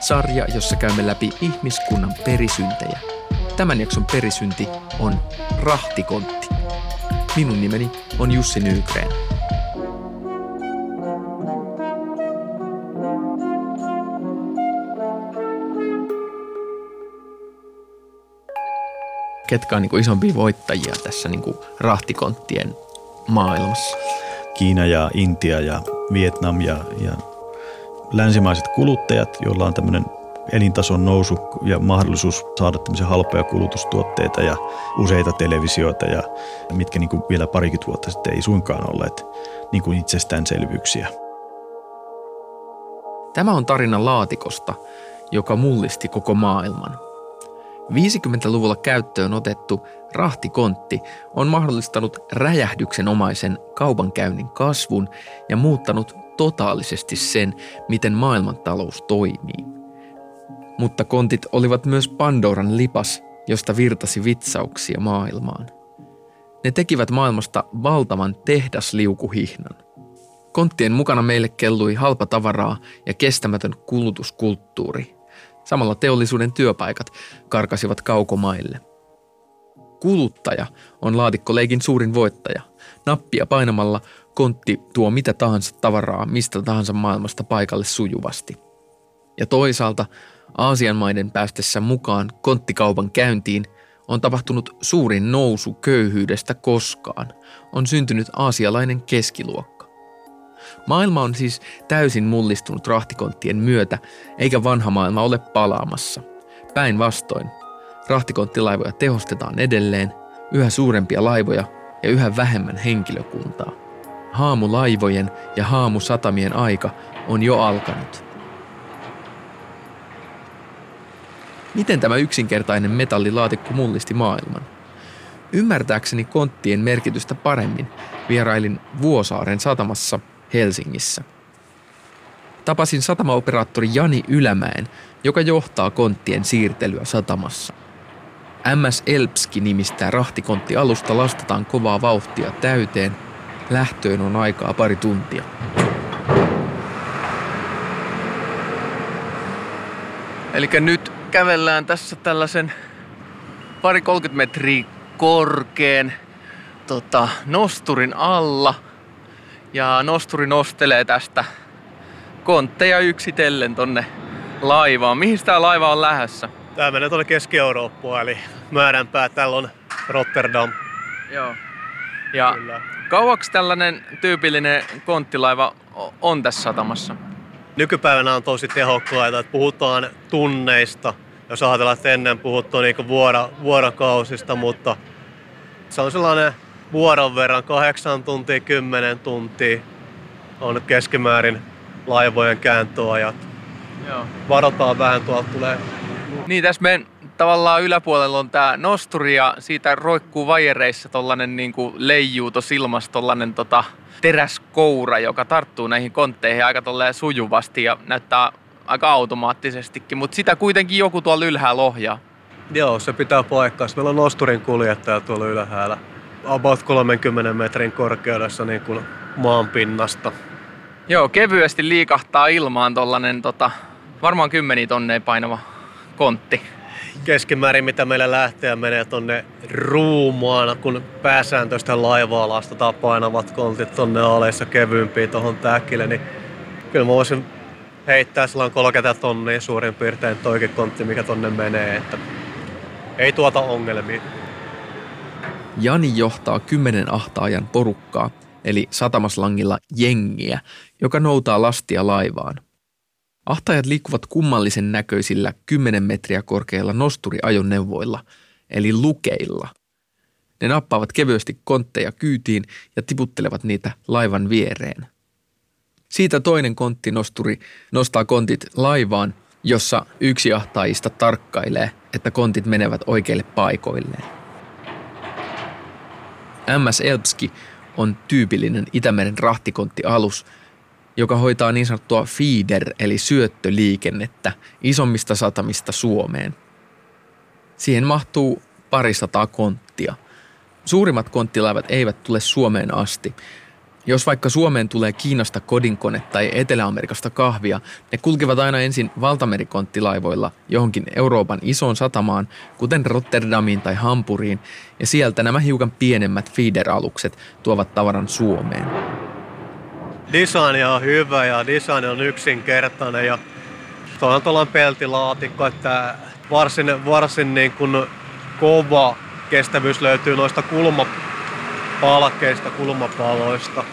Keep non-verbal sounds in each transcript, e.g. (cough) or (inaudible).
sarja, jossa käymme läpi ihmiskunnan perisyntejä. Tämän jakson perisynti on rahtikontti. Minun nimeni on Jussi Nygren. Ketkä on niin isompia voittajia tässä niin rahtikonttien maailmassa? Kiina ja Intia ja Vietnam ja, ja länsimaiset kuluttajat, joilla on tämmöinen elintason nousu ja mahdollisuus saada tämmöisiä halpoja kulutustuotteita ja useita televisioita, ja mitkä niin kuin vielä parikymmentä vuotta sitten ei suinkaan olleet niin kuin itsestäänselvyyksiä. Tämä on tarina laatikosta, joka mullisti koko maailman. 50-luvulla käyttöön otettu rahtikontti on mahdollistanut räjähdyksenomaisen kaupankäynnin kasvun ja muuttanut totaalisesti sen, miten maailmantalous toimii. Mutta kontit olivat myös Pandoran lipas, josta virtasi vitsauksia maailmaan. Ne tekivät maailmasta valtavan tehdasliukuhihnan. Konttien mukana meille kellui halpa tavaraa ja kestämätön kulutuskulttuuri. Samalla teollisuuden työpaikat karkasivat kaukomaille. Kuluttaja on laatikkoleikin suurin voittaja. Nappia painamalla kontti tuo mitä tahansa tavaraa mistä tahansa maailmasta paikalle sujuvasti. Ja toisaalta Aasian maiden päästessä mukaan konttikaupan käyntiin on tapahtunut suurin nousu köyhyydestä koskaan. On syntynyt aasialainen keskiluokka. Maailma on siis täysin mullistunut rahtikonttien myötä, eikä vanha maailma ole palaamassa. Päinvastoin, rahtikonttilaivoja tehostetaan edelleen, yhä suurempia laivoja ja yhä vähemmän henkilökuntaa. Haamulaivojen ja haamusatamien aika on jo alkanut – Miten tämä yksinkertainen metallilaatikko mullisti maailman? Ymmärtääkseni konttien merkitystä paremmin vierailin Vuosaaren satamassa Helsingissä. Tapasin satamaoperaattori Jani Ylämäen, joka johtaa konttien siirtelyä satamassa. MS Elpski nimistää rahtikontti alusta lastataan kovaa vauhtia täyteen. Lähtöön on aikaa pari tuntia. Eli nyt kävellään tässä tällaisen pari 30 metriä korkeen tota, nosturin alla. Ja nosturi nostelee tästä kontteja yksitellen tonne laivaan. Mihin tämä laiva on lähdössä? Tää menee tuonne Keski-Eurooppaan, eli määränpää täällä on Rotterdam. Joo. Ja Kyllä. Kauaksi tällainen tyypillinen konttilaiva on tässä satamassa? Nykypäivänä on tosi tehokkaita, että puhutaan tunneista – jos ajatellaan, että ennen puhuttu niin vuoro, vuorokausista, mutta se on sellainen vuoron verran, kahdeksan tuntia, kymmenen tuntia on keskimäärin laivojen kääntöajat. Joo. Varotaan vähän, tuolta tulee. Niin, tässä meidän tavallaan yläpuolella on tämä nosturi ja siitä roikkuu vajereissa tollanen niin kuin leijuu ilmassa tollanen tota, teräskoura, joka tarttuu näihin kontteihin aika sujuvasti ja näyttää aika automaattisestikin, mutta sitä kuitenkin joku tuolla ylhäällä ohjaa. Joo, se pitää paikkaa. Meillä on nosturin kuljettaja tuolla ylhäällä. About 30 metrin korkeudessa niin kuin maan pinnasta. Joo, kevyesti liikahtaa ilmaan tollanen tota, varmaan kymmeniä tonneja painava kontti. Keskimäärin mitä meillä lähtee ja menee tonne ruumaana, kun pääsääntöistä laivaa lastataan painavat kontit tonne aleissa kevyympiä tuohon täkille, niin kyllä mä voisin heittää silloin 30 tonnia suurin piirtein toikin kontti, mikä tonne menee, että ei tuota ongelmia. Jani johtaa kymmenen ahtaajan porukkaa, eli satamaslangilla jengiä, joka noutaa lastia laivaan. Ahtaajat liikkuvat kummallisen näköisillä 10 metriä korkeilla nosturiajoneuvoilla, eli lukeilla. Ne nappaavat kevyesti kontteja kyytiin ja tiputtelevat niitä laivan viereen – siitä toinen konttinosturi nostaa kontit laivaan jossa yksi ahtaajista tarkkailee, että kontit menevät oikeille paikoilleen. MS Elpski on tyypillinen Itämeren rahtikonttialus, joka hoitaa niin sanottua feeder eli syöttöliikennettä isommista satamista Suomeen. Siihen mahtuu parisataa konttia. Suurimmat konttilaivat eivät tule Suomeen asti. Jos vaikka Suomeen tulee Kiinasta kodinkone tai Etelä-Amerikasta kahvia, ne kulkevat aina ensin valtamerikonttilaivoilla johonkin Euroopan isoon satamaan, kuten Rotterdamiin tai Hampuriin, ja sieltä nämä hiukan pienemmät feeder-alukset tuovat tavaran Suomeen. Design on hyvä ja design on yksinkertainen ja tuo on tuollainen peltilaatikko, että varsin, varsin niin kuin kova kestävyys löytyy noista kulmapalkeista, kulmapaloista,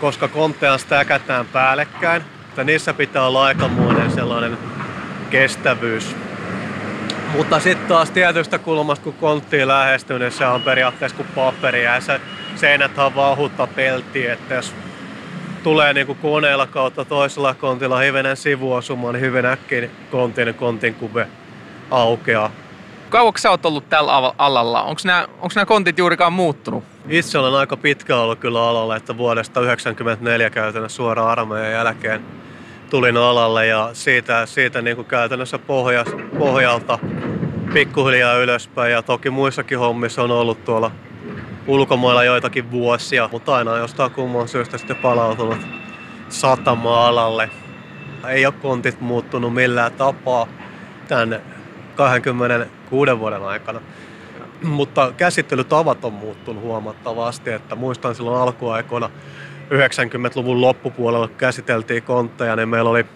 koska kontteja stäkätään päällekkäin. Että niissä pitää olla aikamoinen sellainen kestävyys. Mutta sitten taas tietystä kulmasta, kun konttiin lähestyy, niin se on periaatteessa kuin paperi ja se seinät on vahutta peltiä, että jos tulee niin kuin koneella kautta toisella kontilla hivenen sivuosuma, niin hyvin äkkiä kontin, kontin kuve aukeaa. Kauanko sä oot ollut tällä alalla? Onko nämä, onko nämä kontit juurikaan muuttunut? Itse olen aika pitkä ollut kyllä alalla, että vuodesta 1994 käytännössä suoraan armeijan jälkeen tulin alalle ja siitä, siitä niin kuin käytännössä pohja, pohjalta pikkuhiljaa ylöspäin ja toki muissakin hommissa on ollut tuolla ulkomailla joitakin vuosia, mutta aina jostain kumman syystä sitten palautunut satama-alalle. Ei ole kontit muuttunut millään tapaa tämän 26 vuoden aikana. Mutta käsittelytavat on muuttunut huomattavasti, että muistan silloin alkuaikoina 90-luvun loppupuolella, käsiteltiin kontteja, niin meillä oli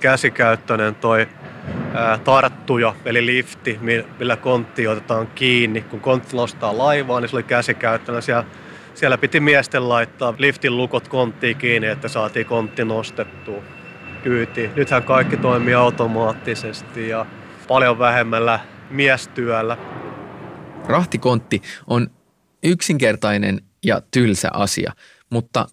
käsikäyttöinen toi tarttuja, eli lifti, millä kontti otetaan kiinni. Kun kontti nostaa laivaa, niin se oli käsikäyttöinen. Siellä, siellä piti miesten laittaa liftin lukot konttiin kiinni, että saatiin kontti nostettua kyytiin. Nythän kaikki toimii automaattisesti ja paljon vähemmällä miestyöllä. Rahtikontti on yksinkertainen ja tylsä asia, mutta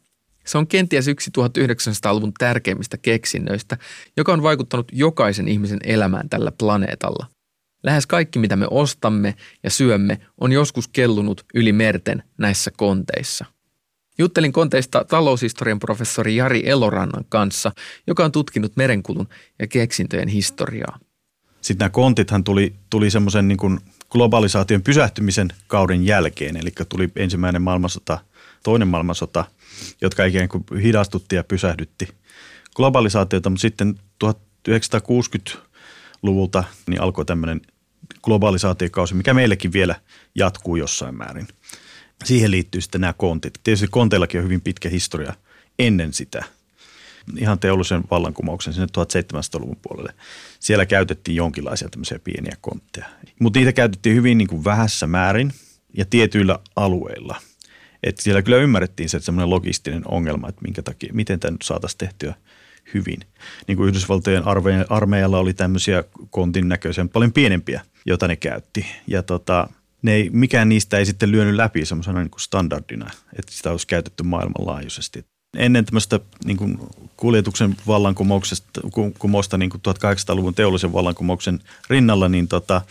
se on kenties yksi 1900-luvun tärkeimmistä keksinnöistä, joka on vaikuttanut jokaisen ihmisen elämään tällä planeetalla. Lähes kaikki, mitä me ostamme ja syömme, on joskus kellunut yli merten näissä konteissa. Juttelin konteista taloushistorian professori Jari Elorannan kanssa, joka on tutkinut merenkulun ja keksintöjen historiaa. Sitten nämä kontithan tuli, tuli semmoisen niin globalisaation pysähtymisen kauden jälkeen, eli tuli ensimmäinen maailmansota, toinen maailmansota, jotka ikään kuin hidastutti ja pysähdytti globalisaatiota, mutta sitten 1960-luvulta niin alkoi tämmöinen globalisaatiokausi, mikä meillekin vielä jatkuu jossain määrin. Siihen liittyy sitten nämä kontit. Tietysti konteillakin on hyvin pitkä historia ennen sitä – ihan teollisen vallankumouksen sinne 1700-luvun puolelle. Siellä käytettiin jonkinlaisia tämmöisiä pieniä kontteja. Mutta niitä käytettiin hyvin niin kuin vähässä määrin ja tietyillä alueilla. Et siellä kyllä ymmärrettiin se, että semmoinen logistinen ongelma, että minkä takia, miten tämä saataisiin tehtyä hyvin. Niin kuin Yhdysvaltojen armeijalla oli tämmöisiä kontin näköisiä, paljon pienempiä, joita ne käytti. Ja tota, ne ei, mikään niistä ei sitten lyönyt läpi semmoisena niin standardina, että sitä olisi käytetty maailmanlaajuisesti ennen tämmöistä niin kuin kuljetuksen vallankumouksesta, kumousta niin kuin 1800-luvun teollisen vallankumouksen rinnalla, niin, tota,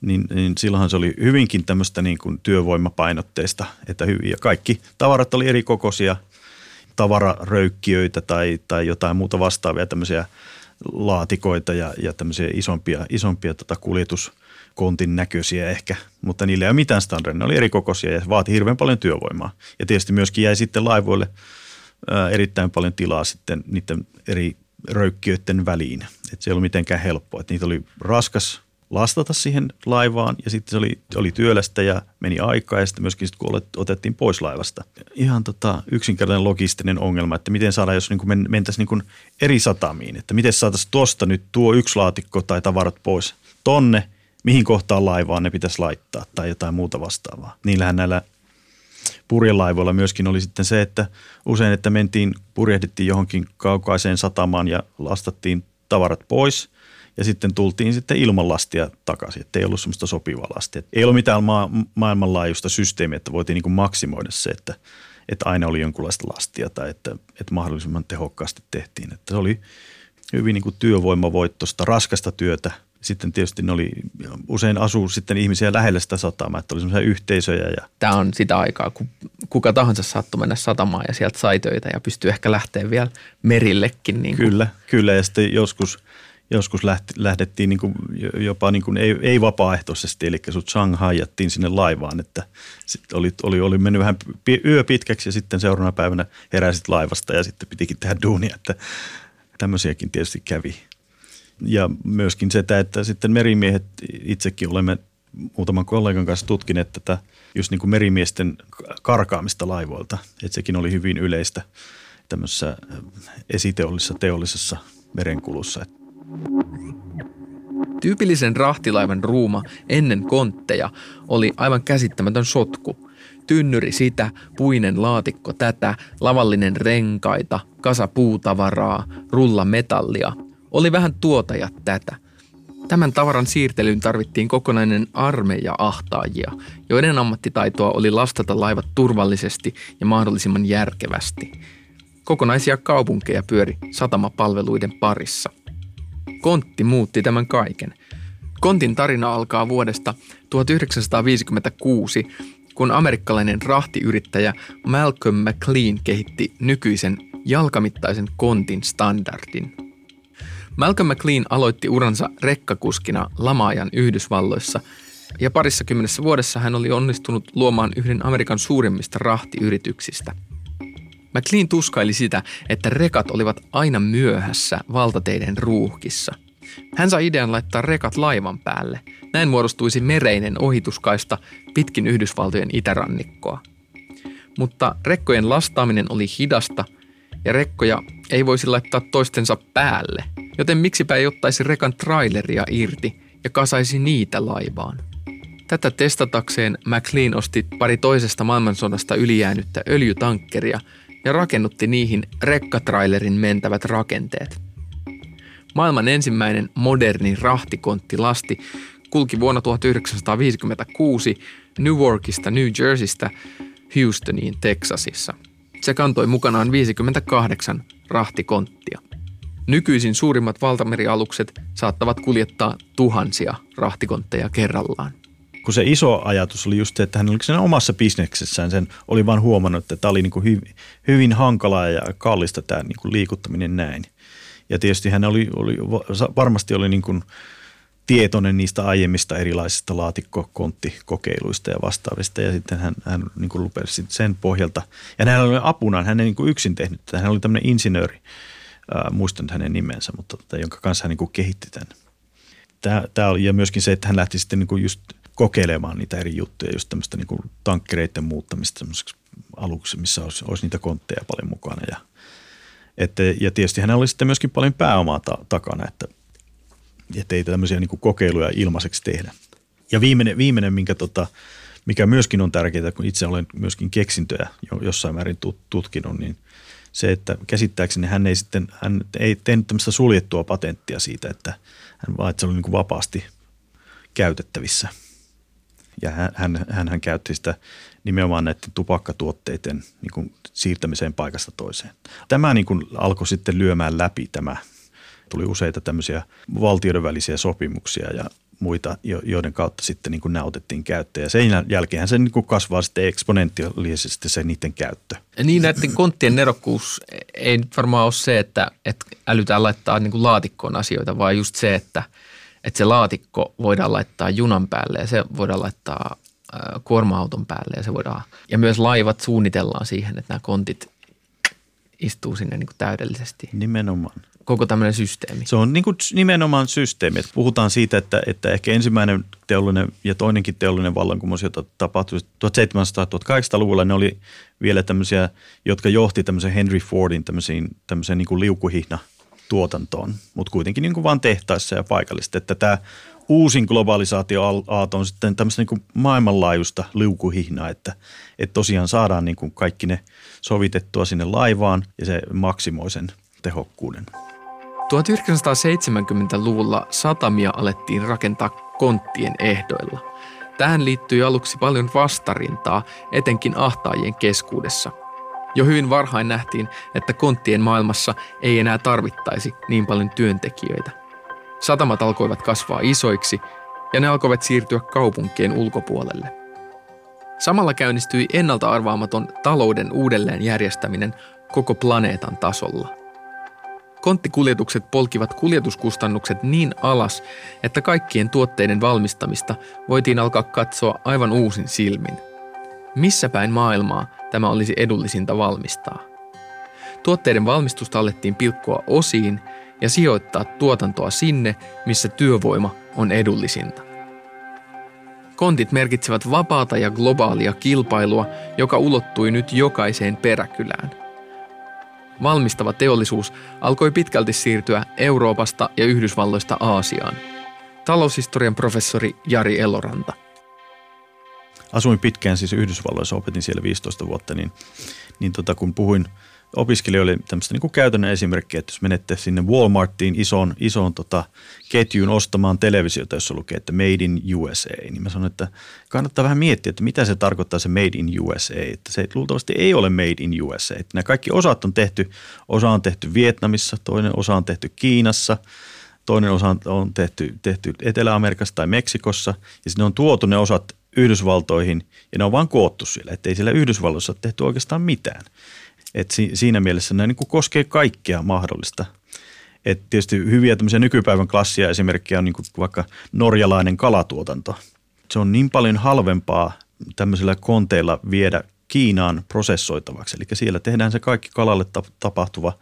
niin, niin silloinhan se oli hyvinkin tämmöistä niin kuin työvoimapainotteista, että hyvin, ja kaikki tavarat oli eri kokoisia, tavararöykkiöitä tai, tai jotain muuta vastaavia tämmöisiä laatikoita ja, ja tämmöisiä isompia, isompia tota kuljetuskontin näköisiä ehkä, mutta niillä ei ole mitään standardia. Ne oli eri kokoisia ja vaati hirveän paljon työvoimaa. Ja tietysti myöskin jäi sitten laivoille – erittäin paljon tilaa sitten niiden eri röykkiöiden väliin. Että se ei ollut mitenkään helppoa. Että niitä oli raskas lastata siihen laivaan ja sitten se oli, oli työlästä ja meni aikaa ja sitten myöskin sit, kun otettiin pois laivasta. Ihan tota yksinkertainen logistinen ongelma, että miten saadaan, jos niin men, mentäisiin niin eri satamiin, että miten saataisiin tuosta nyt tuo yksi laatikko tai tavarat pois tonne, mihin kohtaan laivaan ne pitäisi laittaa tai jotain muuta vastaavaa. Niillähän näillä purjelaivoilla myöskin oli sitten se, että usein, että mentiin, purjehdittiin johonkin kaukaiseen satamaan ja lastattiin tavarat pois ja sitten tultiin sitten ilman lastia takaisin, että ei ollut semmoista sopivaa lastia. Ei ollut mitään ma- maailmanlaajuista systeemiä, että voitiin niin kuin maksimoida se, että, että aina oli jonkunlaista lastia tai että, että mahdollisimman tehokkaasti tehtiin. Että se oli hyvin niin kuin työvoimavoittosta, raskasta työtä. Sitten tietysti ne oli, usein asuu sitten ihmisiä lähellä sitä satamaa, että oli semmoisia yhteisöjä. Ja... Tämä on sitä aikaa, kun kuka tahansa saattoi mennä satamaan ja sieltä sai töitä ja pystyy ehkä lähteä vielä merillekin. Niin kuin. Kyllä, kyllä ja sitten joskus, joskus lähti, lähdettiin niin kuin jopa niin kuin ei, ei vapaaehtoisesti, eli sut Shanghaijattiin sinne laivaan, että sit oli, oli, oli mennyt vähän yö pitkäksi ja sitten seuraavana päivänä heräsit laivasta ja sitten pitikin tehdä duunia, että tämmöisiäkin tietysti kävi. Ja myöskin se, että sitten merimiehet itsekin olemme muutaman kollegan kanssa tutkineet tätä just niin kuin merimiesten karkaamista laivoilta. Että sekin oli hyvin yleistä tämmöisessä esiteollisessa teollisessa merenkulussa. Tyypillisen rahtilaivan ruuma ennen kontteja oli aivan käsittämätön sotku. Tynnyri sitä, puinen laatikko tätä, lavallinen renkaita, kasa puutavaraa, rulla metallia. Oli vähän tuota ja tätä. Tämän tavaran siirtelyyn tarvittiin kokonainen armeija ahtaajia, joiden ammattitaitoa oli lastata laivat turvallisesti ja mahdollisimman järkevästi. Kokonaisia kaupunkeja pyöri satamapalveluiden parissa. Kontti muutti tämän kaiken. Kontin tarina alkaa vuodesta 1956, kun amerikkalainen rahtiyrittäjä Malcolm McLean kehitti nykyisen jalkamittaisen kontin standardin. Malcolm McLean aloitti uransa rekkakuskina lamaajan Yhdysvalloissa ja parissa kymmenessä vuodessa hän oli onnistunut luomaan yhden Amerikan suurimmista rahtiyrityksistä. McLean tuskaili sitä, että rekat olivat aina myöhässä valtateiden ruuhkissa. Hän sai idean laittaa rekat laivan päälle. Näin muodostuisi mereinen ohituskaista pitkin Yhdysvaltojen itärannikkoa. Mutta rekkojen lastaaminen oli hidasta ja rekkoja ei voisi laittaa toistensa päälle, joten miksipä ei ottaisi rekan traileria irti ja kasaisi niitä laivaan. Tätä testatakseen McLean osti pari toisesta maailmansodasta ylijäänyttä öljytankkeria ja rakennutti niihin rekkatrailerin mentävät rakenteet. Maailman ensimmäinen moderni rahtikonttilasti kulki vuonna 1956 Newarkista New Jerseystä Houstoniin Texasissa. Se kantoi mukanaan 58 rahtikonttia. Nykyisin suurimmat valtamerialukset saattavat kuljettaa tuhansia rahtikontteja kerrallaan. Kun se iso ajatus oli just se, että hän oli sen omassa bisneksessään, sen oli vaan huomannut, että tämä oli niin kuin hyvin, hyvin hankalaa ja kallista tämä niin kuin liikuttaminen näin. Ja tietysti hän oli, oli varmasti oli niin kuin tietoinen niistä aiemmista erilaisista laatikkokonttikokeiluista ja vastaavista. Ja sitten hän, hän niin kuin lupesi sen pohjalta. Ja hän oli apunaan, hän ei niin kuin yksin tehnyt tätä. Hän oli tämmöinen insinööri, äh, muistan hänen nimensä, mutta tota, jonka kanssa hän niin kuin kehitti tämän. Tämä, tämä oli, ja myöskin se, että hän lähti sitten niin kuin just kokeilemaan niitä eri juttuja, just tämmöistä niin tankkereiden muuttamista semmoiseksi aluksi, missä olisi, olisi niitä kontteja paljon mukana. Ja, että, ja tietysti hänellä oli sitten myöskin paljon pääomaa ta- takana, että että ei tämmöisiä niin kokeiluja ilmaiseksi tehdä. Ja viimeinen, viimeinen minkä tota, mikä myöskin on tärkeää, kun itse olen myöskin keksintöjä jossain määrin tutkinut, niin se, että käsittääkseni hän ei sitten, hän ei tehnyt tämmöistä suljettua patenttia siitä, että hän vaan, että se oli niin kuin vapaasti käytettävissä. Ja hän, hän, hän, käytti sitä nimenomaan näiden tupakkatuotteiden niin kuin siirtämiseen paikasta toiseen. Tämä niin kuin alkoi sitten lyömään läpi tämä Tuli useita tämmöisiä valtioiden välisiä sopimuksia ja muita, joiden kautta sitten niin kuin nämä otettiin käyttöön. Ja sen jälkeen se niin kuin kasvaa sitten eksponentiaalisesti se niiden käyttö. Niin näiden konttien nerokkuus ei nyt varmaan ole se, että, että älytään laittaa niin kuin laatikkoon asioita, vaan just se, että, että se laatikko voidaan laittaa junan päälle ja se voidaan laittaa kuorma-auton päälle ja se voidaan, ja myös laivat suunnitellaan siihen, että nämä kontit istuu sinne niin kuin täydellisesti. Nimenomaan koko tämmöinen systeemi. Se on niin kuin nimenomaan systeemi. Että puhutaan siitä, että, että ehkä ensimmäinen teollinen ja toinenkin teollinen vallankumous, jota tapahtui 1700-1800-luvulla, ne oli vielä tämmöisiä, jotka johti tämmöisen Henry Fordin tämmöisiin, tämmöiseen niin kuin liukuhihna tuotantoon, mutta kuitenkin niin kuin vaan tehtaissa ja paikallisesti. Että tämä uusin globalisaatio-aalto on sitten tämmöistä niin kuin maailmanlaajuista liukuhihnaa, että, että tosiaan saadaan niin kuin kaikki ne sovitettua sinne laivaan ja se maksimoi sen tehokkuuden. 1970-luvulla satamia alettiin rakentaa konttien ehdoilla. Tähän liittyi aluksi paljon vastarintaa, etenkin ahtaajien keskuudessa. Jo hyvin varhain nähtiin, että konttien maailmassa ei enää tarvittaisi niin paljon työntekijöitä. Satamat alkoivat kasvaa isoiksi ja ne alkoivat siirtyä kaupunkien ulkopuolelle. Samalla käynnistyi ennalta arvaamaton talouden uudelleenjärjestäminen koko planeetan tasolla. Konttikuljetukset polkivat kuljetuskustannukset niin alas, että kaikkien tuotteiden valmistamista voitiin alkaa katsoa aivan uusin silmin. Missä päin maailmaa tämä olisi edullisinta valmistaa? Tuotteiden valmistusta alettiin pilkkoa osiin ja sijoittaa tuotantoa sinne, missä työvoima on edullisinta. Kontit merkitsevät vapaata ja globaalia kilpailua, joka ulottui nyt jokaiseen peräkylään – valmistava teollisuus alkoi pitkälti siirtyä Euroopasta ja Yhdysvalloista Aasiaan. Taloushistorian professori Jari Eloranta. Asuin pitkään siis Yhdysvalloissa, opetin siellä 15 vuotta, niin, niin tota, kun puhuin – opiskelijoille tämmöistä niin kuin käytännön esimerkkiä, että jos menette sinne Walmartiin isoon, isoon tota, ketjuun ostamaan televisiota, jossa lukee, että Made in USA, niin mä sanon, että kannattaa vähän miettiä, että mitä se tarkoittaa se Made in USA, että se luultavasti ei ole Made in USA. Että nämä kaikki osat on tehty, osa on tehty Vietnamissa, toinen osa on tehty Kiinassa, toinen osa on tehty, tehty Etelä-Amerikassa tai Meksikossa ja sinne on tuotu ne osat Yhdysvaltoihin ja ne on vaan koottu siellä, että ei siellä Yhdysvalloissa ole tehty oikeastaan mitään. Et si, siinä mielessä nämä niin kuin koskee kaikkea mahdollista. Et tietysti hyviä tämmöisiä nykypäivän klassia esimerkkejä on niin kuin vaikka norjalainen kalatuotanto. Se on niin paljon halvempaa tämmöisillä konteilla viedä Kiinaan prosessoitavaksi. Eli siellä tehdään se kaikki kalalle tapahtuva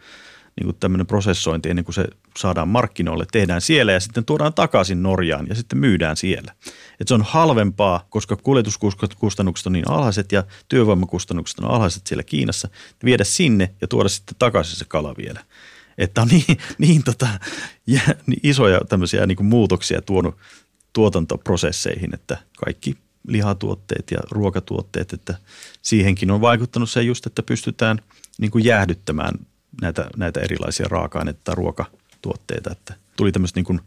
niin kuin tämmöinen prosessointi ennen kuin se saadaan markkinoille, tehdään siellä ja sitten tuodaan takaisin Norjaan ja sitten myydään siellä. Et se on halvempaa, koska kuljetuskustannukset on niin alhaiset ja työvoimakustannukset on alhaiset siellä Kiinassa, viedä sinne ja tuoda sitten takaisin se kala vielä. Että on niin, (laughs) niin, tota, ja, niin isoja tämmöisiä niin kuin muutoksia tuonut tuotantoprosesseihin, että kaikki lihatuotteet ja ruokatuotteet, että siihenkin on vaikuttanut se just, että pystytään niin kuin jäähdyttämään näitä, näitä erilaisia raaka-aineita ruokatuotteita, että tuli tämmöiset niin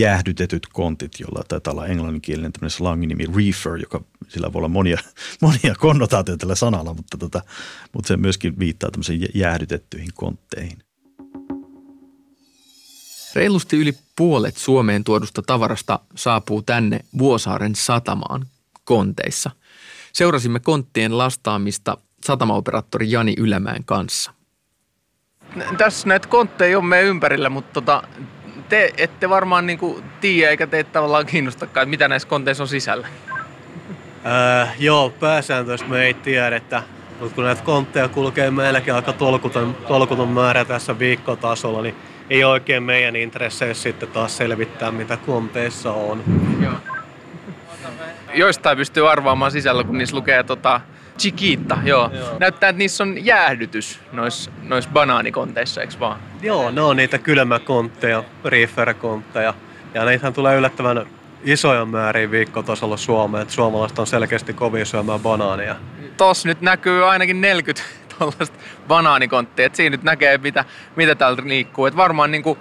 jäähdytetyt kontit, jolla taitaa olla englanninkielinen tämmöinen slanginimi reefer, joka sillä voi olla monia, (laughs) monia konnotaatioita tällä sanalla, mutta, tota, mutta se myöskin viittaa tämmöisiin jäähdytettyihin kontteihin. Reilusti yli puolet Suomeen tuodusta tavarasta saapuu tänne Vuosaaren satamaan konteissa. Seurasimme konttien lastaamista satamaoperaattori Jani Ylämäen kanssa tässä näitä kontteja on meidän ympärillä, mutta tota, te ette varmaan niinku tiedä eikä teitä tavallaan kiinnostakaan, että mitä näissä konteissa on sisällä. Öö, joo, pääsääntöisesti me ei tiedetä, mutta kun näitä kontteja kulkee meilläkin aika tolkuton, tolkuton määrä tässä viikkotasolla, niin ei oikein meidän intresseissä sitten taas selvittää, mitä konteissa on. Joo. Joistain pystyy arvaamaan sisällä, kun niissä lukee tota, Chiquita, joo. joo. Näyttää, että niissä on jäähdytys noissa nois banaanikonteissa, eikö vaan? Joo, ne on niitä kylmäkontteja, reefer-kontteja. Ja niitähän tulee yllättävän isoja määriä viikkotasolla Suomeen, että suomalaiset on selkeästi kovin syömään banaaneja. Tos nyt näkyy ainakin 40 (laughs) tuollaista banaanikonttia, että siinä nyt näkee mitä, mitä täällä liikkuu. Et varmaan niinku,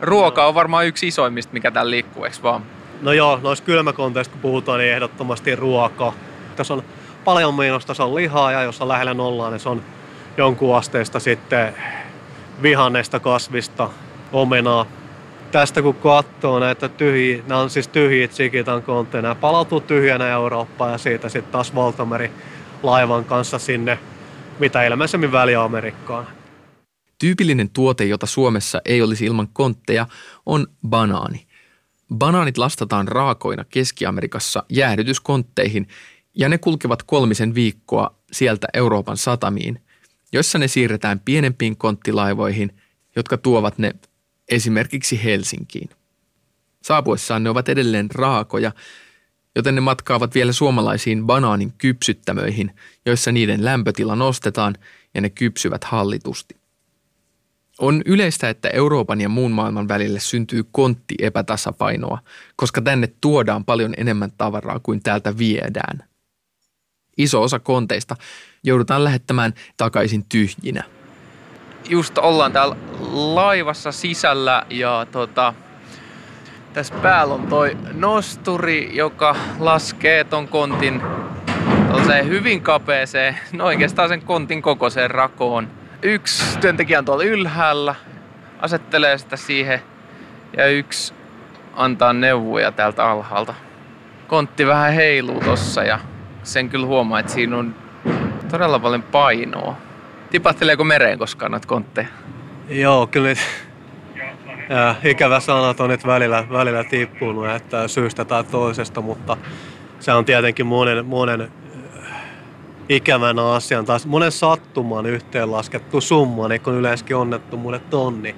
ruoka on varmaan yksi isoimmista, mikä täällä liikkuu, eikö vaan? No joo, noissa kylmäkonteista kun puhutaan, niin ehdottomasti ruoka. Tässä on paljon miinusta se on lihaa ja jos on lähellä nollaa, niin se on jonkun asteesta sitten vihannesta kasvista, omenaa. Tästä kun katsoo näitä tyhjiä, nämä on siis tyhjiä Tsikitan kontteja, nämä palautuu tyhjänä Eurooppaan ja siitä sitten taas valtameri laivan kanssa sinne mitä ilmeisemmin Väli-Amerikkaan. Tyypillinen tuote, jota Suomessa ei olisi ilman kontteja, on banaani. Banaanit lastataan raakoina Keski-Amerikassa jäähdytyskontteihin ja ne kulkevat kolmisen viikkoa sieltä Euroopan satamiin, joissa ne siirretään pienempiin konttilaivoihin, jotka tuovat ne esimerkiksi Helsinkiin. Saapuessaan ne ovat edelleen raakoja, joten ne matkaavat vielä suomalaisiin banaanin kypsyttämöihin, joissa niiden lämpötila nostetaan ja ne kypsyvät hallitusti. On yleistä, että Euroopan ja muun maailman välille syntyy kontti epätasapainoa, koska tänne tuodaan paljon enemmän tavaraa kuin täältä viedään iso osa konteista joudutaan lähettämään takaisin tyhjinä. Just ollaan täällä laivassa sisällä ja tota, tässä päällä on toi nosturi, joka laskee ton kontin hyvin kapeeseen, no oikeastaan sen kontin kokoiseen rakoon. Yksi työntekijä on tuolla ylhäällä, asettelee sitä siihen ja yksi antaa neuvoja täältä alhaalta. Kontti vähän heiluu tossa ja sen kyllä huomaa, että siinä on todella paljon painoa. Tipatteleeko mereen koskaan noita kontteja? Joo, kyllä ja, ikävä sanat on nyt välillä, välillä tippunut, että syystä tai toisesta, mutta se on tietenkin monen, monen äh, ikävän asian, taas monen sattuman yhteenlaskettu summa, niin kun yleensäkin onnettomuudet on, niin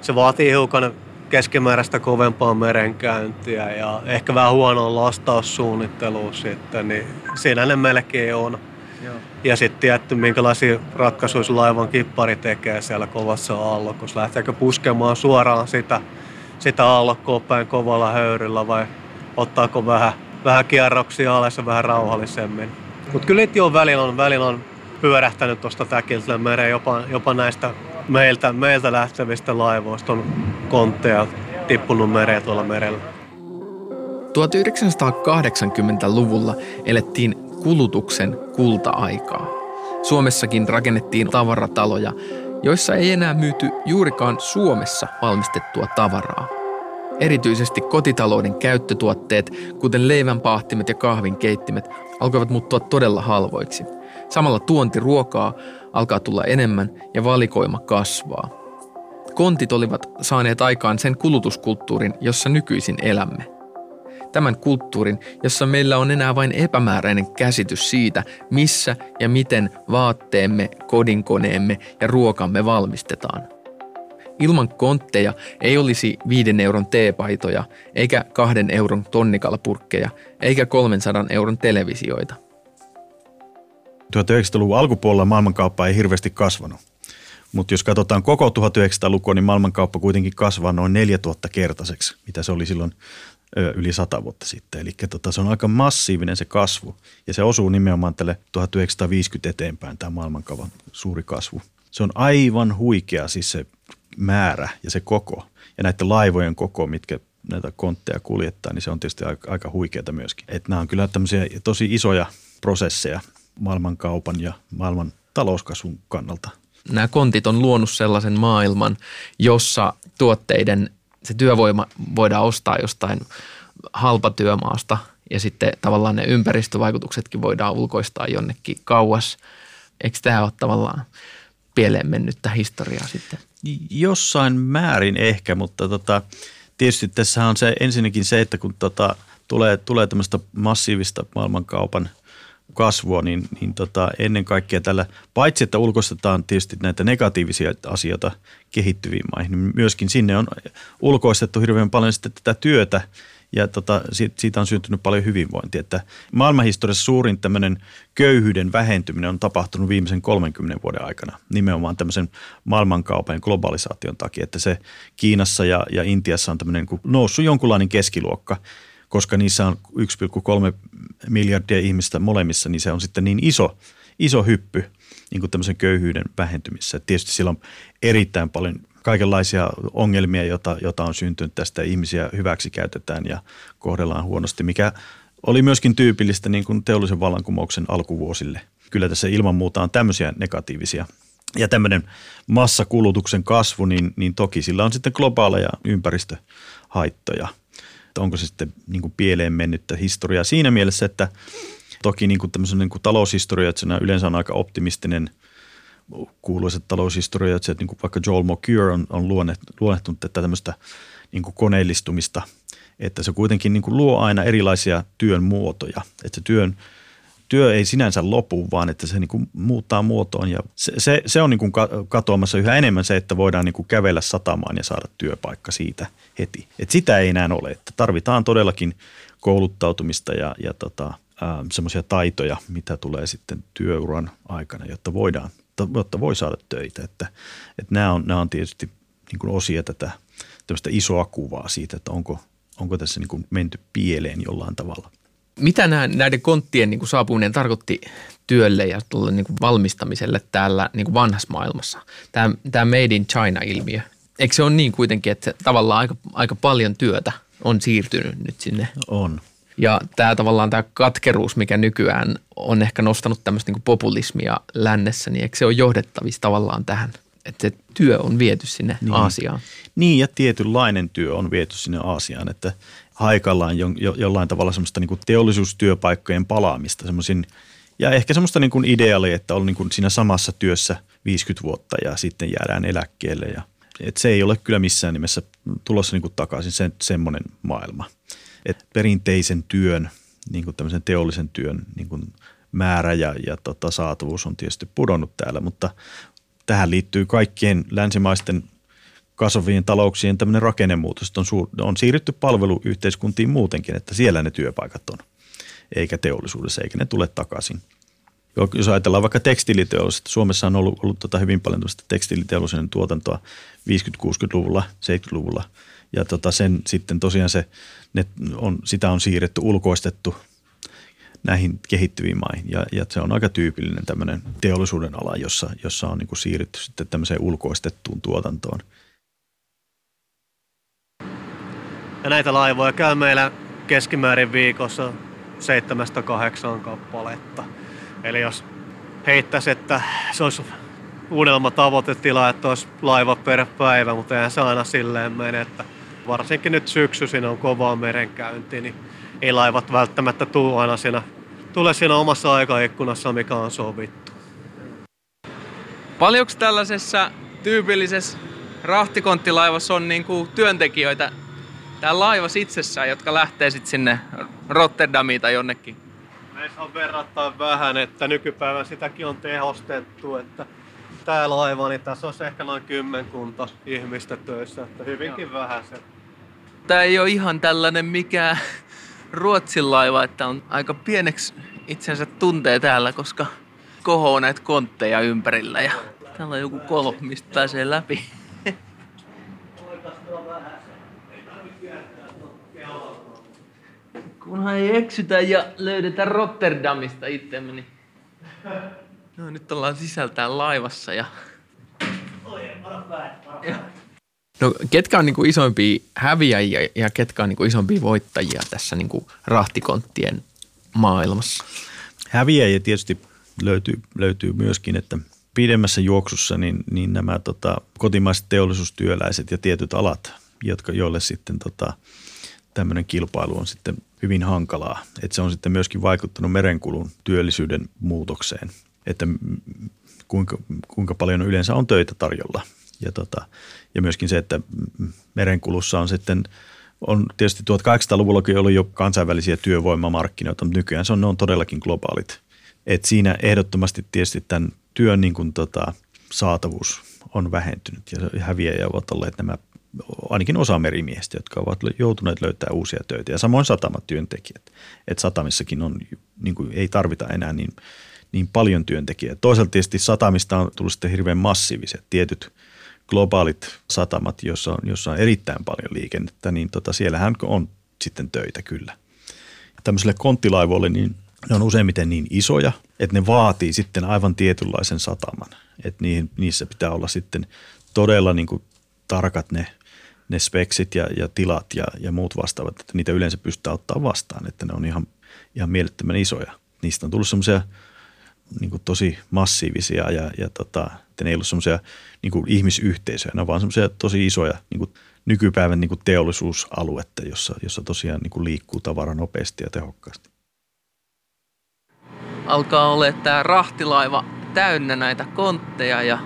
se vaatii hiukan keskimääräistä kovempaa merenkäyntiä ja ehkä vähän huonoa lastaussuunnittelua sitten, niin siinä ne melkein on. Joo. Ja sitten tietty, minkälaisia ratkaisuja laivan kippari tekee siellä kovassa allokossa. Lähteekö puskemaan suoraan sitä, sitä allokkoa päin kovalla höyryllä vai ottaako vähän, vähän kierroksia alas ja vähän rauhallisemmin. Mutta kyllä jo välillä on, välillä on pyörähtänyt tuosta täkiltä mereen jopa, jopa näistä meiltä, meiltä lähtevistä laivoista on kontteja tippunut mereen tuolla merellä. 1980-luvulla elettiin kulutuksen kulta-aikaa. Suomessakin rakennettiin tavarataloja, joissa ei enää myyty juurikaan Suomessa valmistettua tavaraa. Erityisesti kotitalouden käyttötuotteet, kuten leivänpahtimet ja kahvinkeittimet, alkoivat muuttua todella halvoiksi. Samalla tuontiruokaa alkaa tulla enemmän ja valikoima kasvaa. Kontit olivat saaneet aikaan sen kulutuskulttuurin, jossa nykyisin elämme. Tämän kulttuurin, jossa meillä on enää vain epämääräinen käsitys siitä, missä ja miten vaatteemme, kodinkoneemme ja ruokamme valmistetaan. Ilman kontteja ei olisi viiden euron teepaitoja, eikä kahden euron tonnikalapurkkeja, eikä 300 euron televisioita – 1900-luvun alkupuolella maailmankauppa ei hirveästi kasvanut. Mutta jos katsotaan koko 1900-lukua, niin maailmankauppa kuitenkin kasvaa noin 4000 kertaiseksi, mitä se oli silloin yli 100 vuotta sitten. Eli tota, se on aika massiivinen se kasvu ja se osuu nimenomaan tälle 1950 eteenpäin tämä maailmankaupan suuri kasvu. Se on aivan huikea siis se määrä ja se koko ja näiden laivojen koko, mitkä näitä kontteja kuljettaa, niin se on tietysti aika, aika huikeata myöskin. Että nämä on kyllä tämmöisiä tosi isoja prosesseja maailmankaupan ja maailman talouskasvun kannalta. Nämä kontit on luonut sellaisen maailman, jossa tuotteiden se työvoima voidaan ostaa jostain halpatyömaasta ja sitten tavallaan ne ympäristövaikutuksetkin voidaan ulkoistaa jonnekin kauas. Eikö tämä ole tavallaan pieleen mennyttä historiaa sitten? Jossain määrin ehkä, mutta tota, tietysti tässä on se ensinnäkin se, että kun tota, tulee, tulee tämmöistä massiivista maailmankaupan kasvua, niin, niin tota, ennen kaikkea tällä, paitsi että ulkoistetaan tietysti näitä negatiivisia asioita kehittyviin maihin, niin myöskin sinne on ulkoistettu hirveän paljon sitten tätä työtä ja tota, siitä on syntynyt paljon hyvinvointia. Että maailmanhistoriassa suurin tämmöinen köyhyyden vähentyminen on tapahtunut viimeisen 30 vuoden aikana nimenomaan tämmöisen maailmankaupan globalisaation takia, että se Kiinassa ja, ja Intiassa on tämmöinen noussut jonkunlainen keskiluokka – koska niissä on 1,3 miljardia ihmistä molemmissa, niin se on sitten niin iso, iso hyppy niin kuin tämmöisen köyhyyden vähentymissä. Tietysti sillä on erittäin paljon kaikenlaisia ongelmia, jota, jota on syntynyt tästä. Ihmisiä hyväksi käytetään ja kohdellaan huonosti, mikä oli myöskin tyypillistä niin kuin teollisen vallankumouksen alkuvuosille. Kyllä tässä ilman muuta on tämmöisiä negatiivisia ja tämmöinen massakulutuksen kasvu, niin, niin toki sillä on sitten globaaleja ympäristöhaittoja – että onko se sitten niin kuin pieleen mennyttä historiaa. Siinä mielessä, että toki niin kuin tämmöisen niin kuin taloushistorioitsijana yleensä on aika optimistinen kuuluisat taloushistorioitsijat, niin kuin vaikka Joel Mokyr on, on luonnehtunut tätä tämmöistä niin kuin koneellistumista, että se kuitenkin niin kuin luo aina erilaisia työn muotoja, että se työn – työ ei sinänsä lopu, vaan että se niin kuin muuttaa muotoon ja se, se, se on niin kuin katoamassa yhä enemmän se, että voidaan niin kuin kävellä satamaan ja saada työpaikka siitä heti. Et sitä ei enää ole, että tarvitaan todellakin kouluttautumista ja, ja tota, semmoisia taitoja, mitä tulee sitten työuran aikana, jotta voidaan, jotta voi saada töitä. Että, että nämä, on, nämä on tietysti niin kuin osia tätä isoa kuvaa siitä, että onko, onko tässä niin kuin menty pieleen jollain tavalla. Mitä nämä, näiden konttien niin kuin saapuminen tarkoitti työlle ja tuolle niin kuin valmistamiselle täällä niin kuin vanhassa maailmassa? Tämä, tämä Made in China-ilmiö. Eikö se ole niin kuitenkin, että tavallaan aika, aika paljon työtä on siirtynyt nyt sinne? On. Ja tämä tavallaan tämä katkeruus, mikä nykyään on ehkä nostanut tämmöistä niin populismia lännessä, niin eikö se ole johdettavissa tavallaan tähän, että se työ on viety sinne niin. Aasiaan? Niin, ja tietynlainen työ on viety sinne Aasiaan, että haikallaan jo, jo, jollain tavalla semmoista niin teollisuustyöpaikkojen palaamista, semmoisin, ja ehkä semmoista niin ideaalia, että on niin kuin siinä samassa työssä 50 vuotta ja sitten jäädään eläkkeelle. Ja, et se ei ole kyllä missään nimessä tulossa niin kuin takaisin se, semmoinen maailma. Et perinteisen työn, niin kuin tämmöisen teollisen työn niin kuin määrä ja, ja tota, saatavuus on tietysti pudonnut täällä, mutta tähän liittyy kaikkien länsimaisten kasvavien talouksien tämmöinen rakennemuutos. On, suur, on siirrytty palveluyhteiskuntiin muutenkin, että siellä ne työpaikat on, eikä teollisuudessa, eikä ne tule takaisin. Jos ajatellaan vaikka tekstiiliteollisuutta, Suomessa on ollut, ollut tota hyvin paljon tekstiiliteollisuuden tuotantoa 50-60-luvulla, 70-luvulla. Ja tota sen sitten tosiaan se, ne on, sitä on siirretty, ulkoistettu näihin kehittyviin maihin. Ja, ja se on aika tyypillinen tämmöinen teollisuuden ala, jossa, jossa on niin siirrytty sitten tämmöiseen ulkoistettuun tuotantoon – Ja näitä laivoja käy meillä keskimäärin viikossa seitsemästä kahdeksaan kappaletta. Eli jos heittäisi, että se olisi unelma tavoitetila, että olisi laiva per päivä, mutta eihän se aina silleen mene, että varsinkin nyt syksyisin on kovaa merenkäynti, niin ei laivat välttämättä tule aina siinä, tule siinä omassa aikaikkunassa, mikä on sovittu. Paljonko tällaisessa tyypillisessä rahtikonttilaivassa on niin kuin työntekijöitä tää laivas itsessään, jotka lähtee sitten sinne Rotterdamiin tai jonnekin? Meissä on verrattain vähän, että nykypäivän sitäkin on tehostettu, että tää laiva, niin tässä on ehkä noin kymmenkunta ihmistä töissä, että hyvinkin vähän se. Tää ei ole ihan tällainen mikään Ruotsin laiva, että on aika pieneksi itsensä tuntee täällä, koska kohoo näitä kontteja ympärillä ja täällä on joku kolo, mistä pääsee läpi. Kunhan ei eksytä ja löydetä Rotterdamista itsemme, niin... No, nyt ollaan sisältään laivassa ja... No ketkä on niin kuin isoimpia häviäjiä ja ketkä on niin kuin isompia voittajia tässä niin kuin rahtikonttien maailmassa? Häviäjiä tietysti löytyy, löytyy myöskin, että pidemmässä juoksussa niin, niin nämä tota, kotimaiset teollisuustyöläiset ja tietyt alat, jotka, joille sitten tota, tämmöinen kilpailu on sitten hyvin hankalaa. Että se on sitten myöskin vaikuttanut merenkulun työllisyyden muutokseen, että kuinka, kuinka paljon yleensä on töitä tarjolla. Ja, tota, ja myöskin se, että merenkulussa on sitten on tietysti 1800-luvullakin ollut jo kansainvälisiä työvoimamarkkinoita, mutta nykyään se on, ne on todellakin globaalit. Et siinä ehdottomasti tietysti tämän työn niin kuin tota, saatavuus on vähentynyt ja häviäjä ovat olleet nämä ainakin osa merimiehistä, jotka ovat joutuneet löytää uusia töitä. Ja samoin satamat työntekijät. Että satamissakin on, niin kuin ei tarvita enää niin, niin paljon työntekijöitä. Toisaalta tietysti satamista on tullut sitten hirveän massiiviset tietyt globaalit satamat, jossa on, jossa on erittäin paljon liikennettä, niin tota, siellähän on sitten töitä kyllä. Tämmöiselle konttilaivoille niin ne on useimmiten niin isoja, että ne vaatii sitten aivan tietynlaisen sataman. Että niihin, niissä pitää olla sitten todella niin kuin tarkat ne ne speksit ja, ja tilat ja, ja muut vastaavat, että niitä yleensä pystytään ottaa vastaan, että ne on ihan, ihan mielettömän isoja. Niistä on tullut semmoisia niin tosi massiivisia ja, ja tota, että ne ei ollut semmoisia niin ihmisyhteisöjä, ne on vaan semmoisia tosi isoja niin kuin nykypäivän niin kuin teollisuusaluetta, jossa, jossa tosiaan niin kuin liikkuu tavara nopeasti ja tehokkaasti. Alkaa olla tämä rahtilaiva täynnä näitä kontteja ja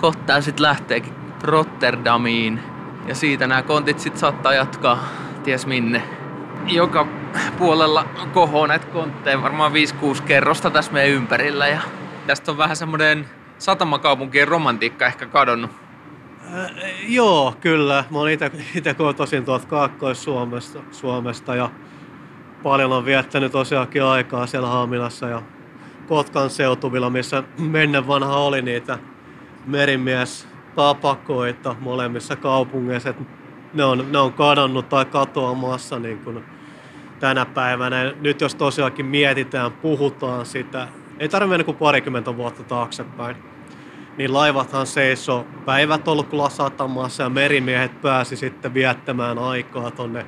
kohta sitten lähteekin Rotterdamiin ja siitä nämä kontit sitten saattaa jatkaa ties minne. Joka puolella kohoo näitä kontteja, varmaan 5-6 kerrosta tässä meidän ympärillä. Ja tästä on vähän semmoinen satamakaupunkien romantiikka ehkä kadonnut. Äh, joo, kyllä. Mä oon itse kotoisin tuolta Kaakkois-Suomesta Suomesta ja paljon on viettänyt tosiaankin aikaa siellä Haaminassa ja Kotkan seutuvilla, missä (clears throat) menneen vanha oli niitä merimies tapakoita molemmissa kaupungeissa. Ne on, ne on kadonnut tai katoamassa niin kuin tänä päivänä. Nyt jos tosiaankin mietitään, puhutaan sitä, ei tarvitse mennä kuin parikymmentä vuotta taaksepäin, niin laivathan seisoo päivätolkulla satamassa ja merimiehet pääsi sitten viettämään aikaa tonne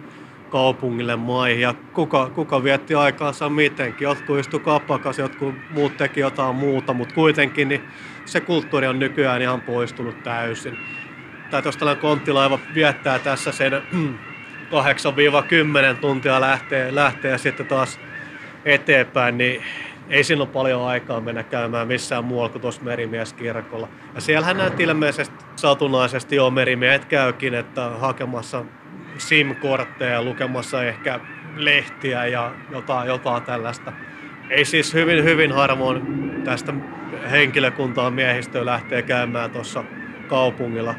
kaupungille, maihin ja kuka, kuka vietti aikaansa mitenkin. Jotkut istu kapakas, jotkut muut teki jotain muuta, mutta kuitenkin niin se kulttuuri on nykyään ihan poistunut täysin. Tai jos tällainen konttilaiva viettää tässä sen (clears throat) 8-10 tuntia lähtee, lähtee ja sitten taas eteenpäin, niin ei siinä ole paljon aikaa mennä käymään missään muualla kuin tuossa merimieskirkolla. Ja siellähän näitä ilmeisesti satunnaisesti jo merimiehet käykin, että hakemassa SIM-kortteja, lukemassa ehkä lehtiä ja jotain, jotain tällaista. Ei siis hyvin, hyvin harvoin tästä henkilökuntaa miehistöä lähtee käymään tuossa kaupungilla.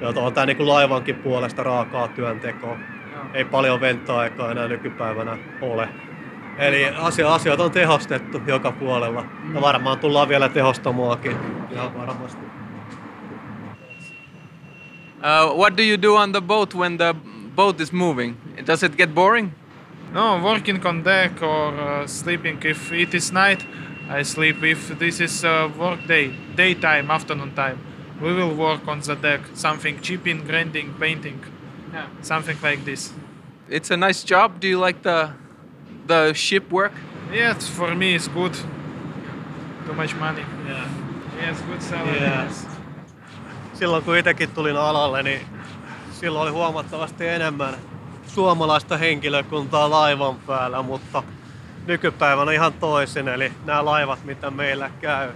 Ja on tämä niin laivankin puolesta raakaa työntekoa. Ei paljon venta-aikaa enää nykypäivänä ole. Eli asia, asiat on tehostettu joka puolella. Ja varmaan tullaan vielä tehostamaankin. Ihan varmasti. Uh, what do you do on the boat when the boat is moving? Does it get boring? No, working on deck or uh, sleeping. If it is night, I sleep. If this is uh, work day, daytime, afternoon time, we will work on the deck. Something chipping, grinding, painting, Yeah. something like this. It's a nice job. Do you like the the ship work? Yes, for me it's good. Too much money. Yeah. Yes, good salary. Yeah. Yes. Silloin kun itsekin tulin alalle, niin silloin oli huomattavasti enemmän suomalaista henkilökuntaa laivan päällä, mutta nykypäivänä ihan toisin. Eli nämä laivat, mitä meillä käy,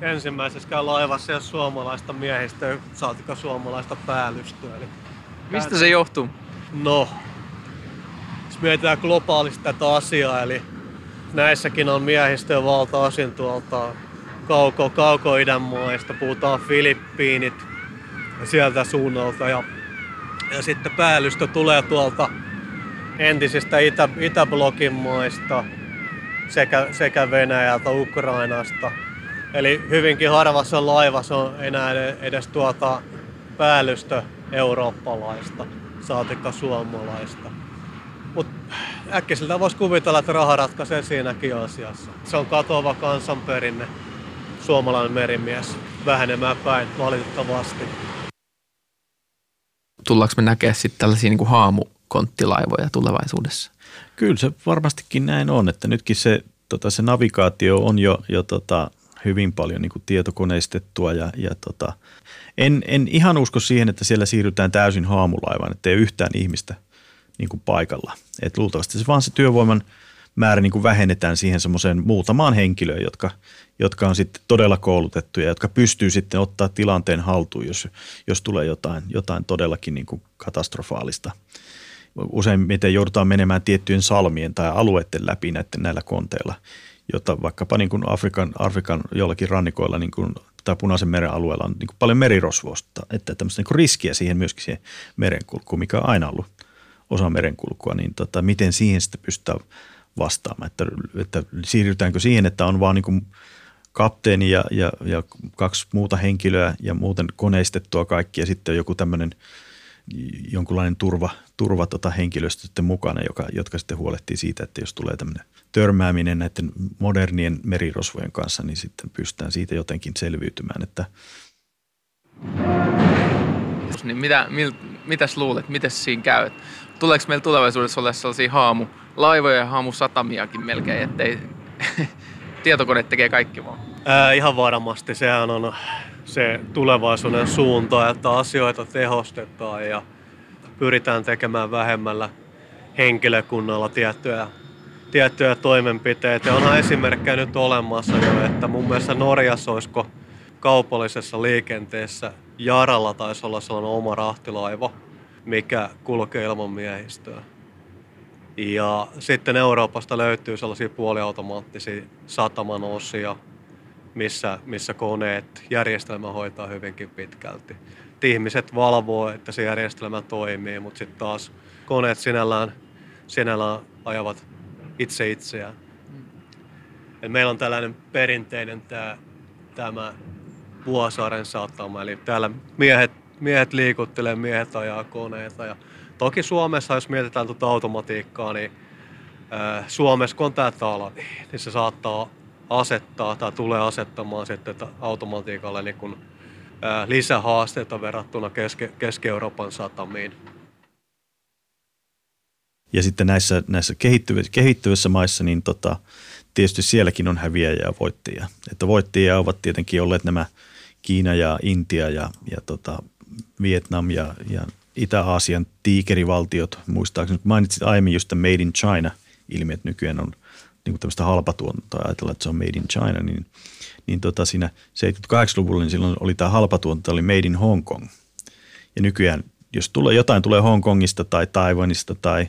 ensimmäisessä laivassa ei ole suomalaista miehistöä, saatika suomalaista päällystöä. Eli Mistä se johtuu? No, jos mietitään globaalisti tätä asiaa, eli näissäkin on miehistöä valtaosin tuolta kauko, kauko-idän maista, puhutaan Filippiinit ja sieltä suunnalta. Ja, ja sitten päällystö tulee tuolta entisistä Itä, Itäblokin maista sekä, sekä Venäjältä, Ukrainasta. Eli hyvinkin harvassa laivassa on enää edes tuota päällystö eurooppalaista, saatikka suomalaista. Mutta äkkiseltä voisi kuvitella, että raha ratkaisee siinäkin asiassa. Se on katoava kansanperinne, suomalainen merimies, vähenemään päin valitettavasti. Tullaanko me näkemään sitten tällaisia niin kuin haamukonttilaivoja tulevaisuudessa? Kyllä se varmastikin näin on, että nytkin se, tota, se navigaatio on jo, jo tota, hyvin paljon niin kuin tietokoneistettua ja, ja tota, en, en ihan usko siihen, että siellä siirrytään täysin haamulaivaan, että ei yhtään ihmistä niin kuin paikalla. Et luultavasti se vaan se työvoiman määrä niin kuin vähennetään siihen semmoiseen muutamaan henkilöön, jotka, jotka on sitten todella koulutettuja, jotka pystyy sitten ottaa tilanteen haltuun, jos, jos tulee jotain, jotain todellakin niin kuin katastrofaalista. Useimmiten joudutaan menemään tiettyjen salmien tai alueiden läpi näiden näillä konteilla, jotta vaikkapa niin kuin Afrikan, Afrikan jollakin rannikoilla niin kuin, tai Punaisen meren alueella on niin kuin paljon merirosvosta, että tämmöistä niin kuin riskiä siihen myöskin siihen merenkulkuun, mikä on aina ollut osa merenkulkua, niin tota, miten siihen sitten pystytään vastaamaan, että, että siirrytäänkö siihen, että on vaan niin kuin kapteeni ja, ja, ja kaksi muuta henkilöä ja muuten koneistettua kaikki ja sitten joku tämmöinen jonkunlainen turva, turva tota henkilöstö sitten mukana, joka, jotka sitten huolehtii siitä, että jos tulee tämmöinen törmääminen näiden modernien merirosvojen kanssa, niin sitten pystytään siitä jotenkin selviytymään, että Niin mitä, mil, mitäs luulet, miten siinä käy? Tuleeko meillä tulevaisuudessa olla sellaisia haamulaivoja ja haamusatamiakin melkein, ettei (laughs) tietokone tekee kaikki vaan? Ää, ihan varmasti. Sehän on se tulevaisuuden suunta, että asioita tehostetaan ja pyritään tekemään vähemmällä henkilökunnalla tiettyjä, tiettyjä toimenpiteitä. Ja onhan esimerkkejä nyt olemassa jo, että mun mielestä Norjassa olisiko kaupallisessa liikenteessä Jaralla taisi olla sellainen oma rahtilaiva, mikä kulkee ilman miehistöä. Ja sitten Euroopasta löytyy sellaisia puoliautomaattisia sataman osia, missä, missä koneet, järjestelmä hoitaa hyvinkin pitkälti. Et ihmiset valvoo, että se järjestelmä toimii, mutta sitten taas koneet sinällään, sinällään ajavat itse itseään. Et meillä on tällainen perinteinen tää, tämä Vuosaaren satama, eli täällä miehet, miehet liikuttelee, miehet ajaa koneita. Ja toki Suomessa, jos mietitään tuota automatiikkaa, niin ää, Suomessa kun on tämä talo, niin se saattaa asettaa tai tulee asettamaan sitten automatiikalle niin kun, ää, lisähaasteita verrattuna Keski- Keski-Euroopan satamiin. Ja sitten näissä, näissä kehittyvissä, kehittyvissä maissa, niin tota, tietysti sielläkin on häviäjiä ja voittajia. Että voittajia ovat tietenkin olleet nämä Kiina ja Intia ja, ja tota, Vietnam ja, ja Itä-Aasian tiikerivaltiot. Muistaakseni mainitsit aiemmin just Made in China-ilmiö, että nykyään on niin kuin tämmöistä halpatuontoa, ajatella, että se on Made in China, niin, niin tota siinä 78-luvulla niin silloin oli tämä halpatuonto, oli Made in Hong Kong. Ja nykyään, jos tulee, jotain tulee Hongkongista tai Taiwanista tai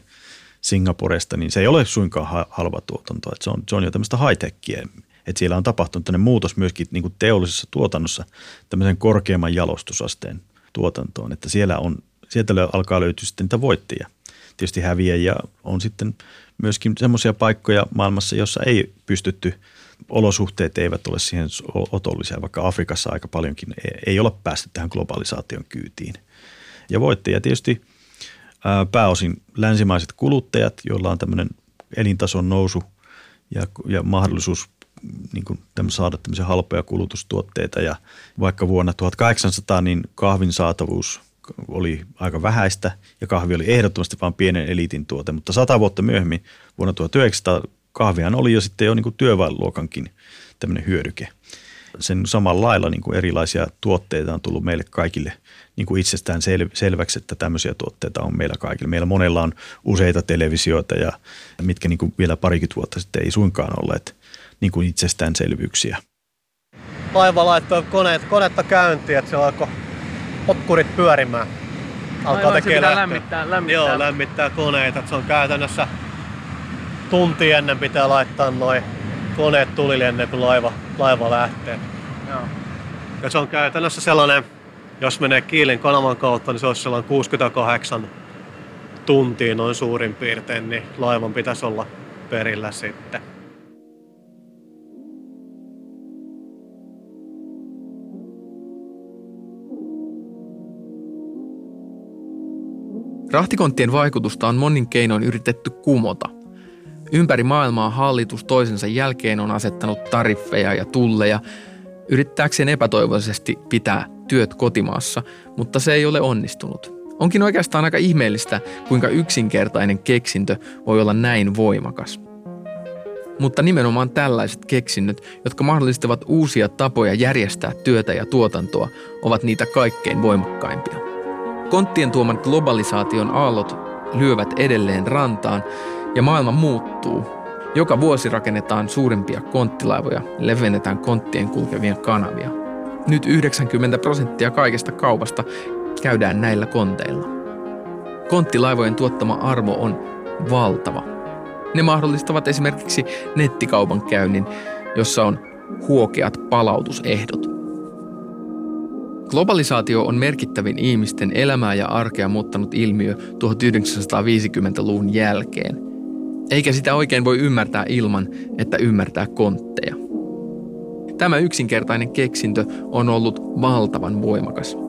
Singaporesta, niin se ei ole suinkaan halpatuotantoa, että se on, se on jo tämmöistä high-techia, että siellä on tapahtunut tämmöinen muutos myöskin niin kuin teollisessa tuotannossa tämmöisen korkeamman jalostusasteen tuotantoon, että siellä on, sieltä alkaa löytyä sitten niitä voittajia. Tietysti häviäjiä on sitten myöskin semmoisia paikkoja maailmassa, jossa ei pystytty, olosuhteet eivät ole siihen otollisia, vaikka Afrikassa aika paljonkin ei ole päästy tähän globalisaation kyytiin. Ja voittajia tietysti pääosin länsimaiset kuluttajat, joilla on tämmöinen elintason nousu ja, ja mahdollisuus niin kuin saada tämmöisiä halpoja kulutustuotteita. Ja vaikka vuonna 1800 niin kahvin saatavuus oli aika vähäistä ja kahvi oli ehdottomasti vain pienen eliitin tuote, mutta sata vuotta myöhemmin vuonna 1900 kahvihan oli jo sitten jo niin työväenluokankin tämmöinen hyödyke. Sen samalla lailla niin kuin erilaisia tuotteita on tullut meille kaikille niin kuin itsestään sel- selväksi, että tämmöisiä tuotteita on meillä kaikilla. Meillä monella on useita televisioita ja mitkä niin kuin vielä parikymmentä vuotta sitten ei suinkaan olleet niin kuin itsestäänselvyyksiä. Laiva laittoi koneet, konetta käyntiin, että se alkoi potkurit pyörimään. Alkaa tekemään lämmittää, lämmittää. Joo, lämmittää koneita. Se on käytännössä tunti ennen pitää laittaa noin koneet tulille ennen kuin laiva, laiva lähtee. Joo. Ja se on käytännössä sellainen, jos menee Kiilin kanavan kautta, niin se olisi sellainen 68 tuntia noin suurin piirtein, niin laivan pitäisi olla perillä sitten. Rahtikonttien vaikutusta on monin keinoin yritetty kumota. Ympäri maailmaa hallitus toisensa jälkeen on asettanut tariffeja ja tulleja yrittääkseen epätoivoisesti pitää työt kotimaassa, mutta se ei ole onnistunut. Onkin oikeastaan aika ihmeellistä, kuinka yksinkertainen keksintö voi olla näin voimakas. Mutta nimenomaan tällaiset keksinnöt, jotka mahdollistavat uusia tapoja järjestää työtä ja tuotantoa, ovat niitä kaikkein voimakkaimpia. Konttien tuoman globalisaation aallot lyövät edelleen rantaan ja maailma muuttuu. Joka vuosi rakennetaan suurempia konttilaivoja ja levennetään konttien kulkevia kanavia. Nyt 90 prosenttia kaikesta kaupasta käydään näillä konteilla. Konttilaivojen tuottama arvo on valtava. Ne mahdollistavat esimerkiksi nettikaupan käynnin, jossa on huokeat palautusehdot. Globalisaatio on merkittävin ihmisten elämää ja arkea muuttanut ilmiö 1950-luvun jälkeen. Eikä sitä oikein voi ymmärtää ilman, että ymmärtää kontteja. Tämä yksinkertainen keksintö on ollut valtavan voimakas –